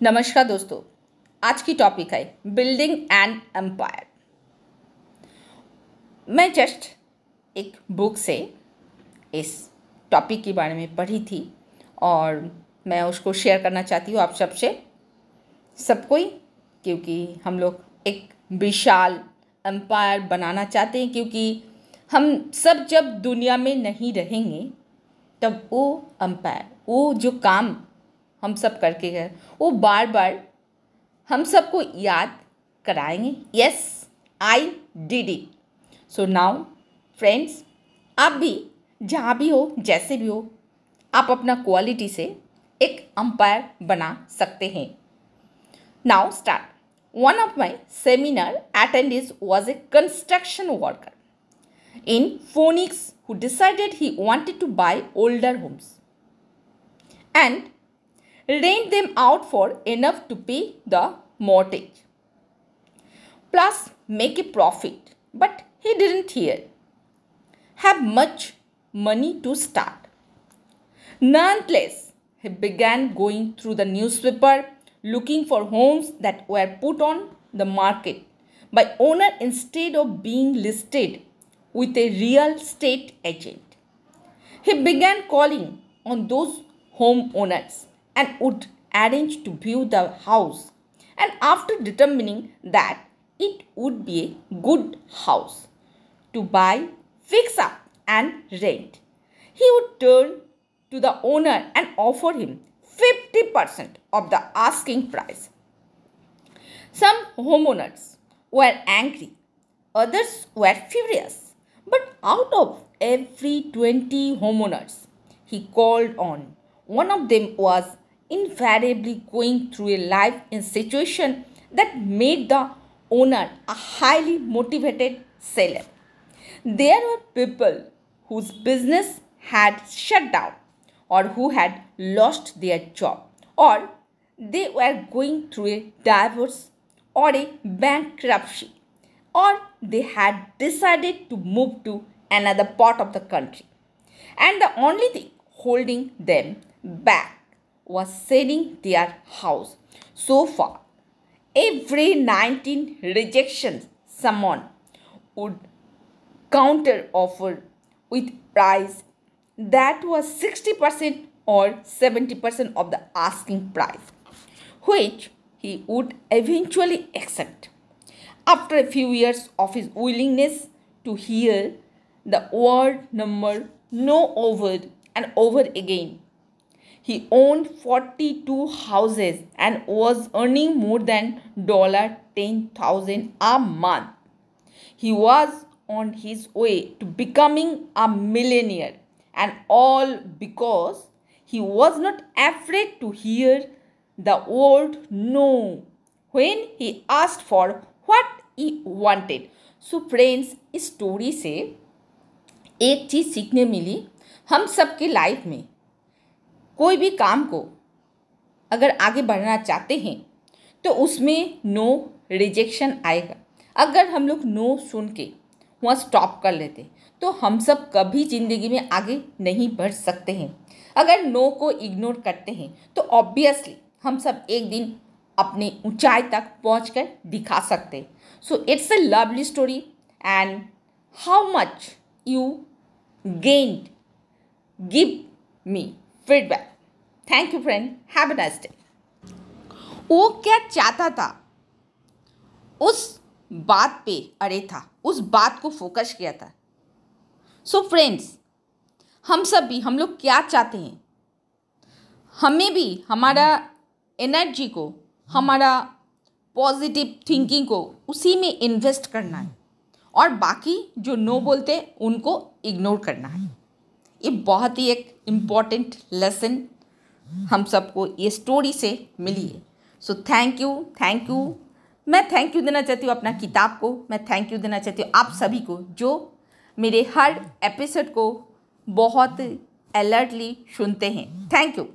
नमस्कार दोस्तों, आज की टॉपिक है बिल्डिंग एंड एम्पायर मैं जस्ट एक बुक से इस टॉपिक के बारे में पढ़ी थी और मैं उसको शेयर करना चाहती हूँ आप सबसे। सबको ही क्योंकि हम लोग एक विशाल एम्पायर बनाना चाहते हैं, क्योंकि हम सब जब दुनिया में नहीं रहेंगे, तब वो एम्पायर वो जो काम हम सब करके गए। वो बार बार हम सबको याद कराएँगे। Yes I did it so now friends आप भी, जहाँ भी हो, जैसे भी हो, आप अपना क्वालिटी से एक अंपायर बना सकते हैं। Now start one of my seminar attendees was a construction worker in Phoenix who decided he wanted to buy older homes and rent them out for enough to pay the mortgage, plus make a profit. But he didn't hear. Have much money to start. Nonetheless, he began going through the newspaper looking for homes that were put on the market by owner instead of being listed with a real estate agent. He began calling on those homeowners and would arrange to view the house. And after determining that it would be a good house to buy, fix up, and rent, he would turn to the owner and offer him 50% of the asking price. Some homeowners were angry, others were furious. But out of every 20 homeowners he called on, one of them was invariably going through a life in a situation that made the owner a highly motivated seller. There were people whose business had shut down or who had lost their job or they were going through a divorce or a bankruptcy or they had decided to move to another part of the country. And the only thing holding them back was selling their house. So far, every 19 rejections, someone would counter offer with price that was 60% or 70% of the asking price, which he would eventually accept. After a few years of his willingness to hear the word number no over and over again, he owned 42 houses and was earning more than $10,000 a month. He was on his way to becoming a millionaire and all because he was not afraid to hear the word no when he asked for what he wanted. So friends इस story से एक चीज़ सीखने मिली हम सबके life में कोई भी काम को अगर आगे बढ़ना चाहते हैं तो उसमें नो रिजेक्शन आएगा। अगर हम लोग नो सुन के वहाँ स्टॉप कर लेते तो हम सब कभी ज़िंदगी में आगे नहीं बढ़ सकते हैं। अगर नो को इग्नोर करते हैं तो ऑब्वियसली हम सब एक दिन अपने ऊंचाई तक पहुँच कर दिखा सकते। So it's a lovely story and how much you gained give me feedback thank you friend have nice day वो क्या चाहता था? उस बात पे अरे था। उस बात को फोकस किया था। सो so फ्रेंड्स हम सब भी, हम लोग क्या चाहते हैं? हमें भी हमारा एनर्जी को, हमारा पॉजिटिव थिंकिंग को उसी में इन्वेस्ट करना है। और बाकी जो नो बोलते उनको इग्नोर करना है। ये बहुत ही एक इंपॉर्टेंट लेसन हम सबको ये स्टोरी से मिली है। So thank you thank you मैं थैंक यू देना चाहती हूँ अपना किताब को। मैं थैंक यू देना चाहती हूँ आप सभी को, जो मेरे हर एपिसोड को बहुत अलर्टली सुनते हैं। Thank you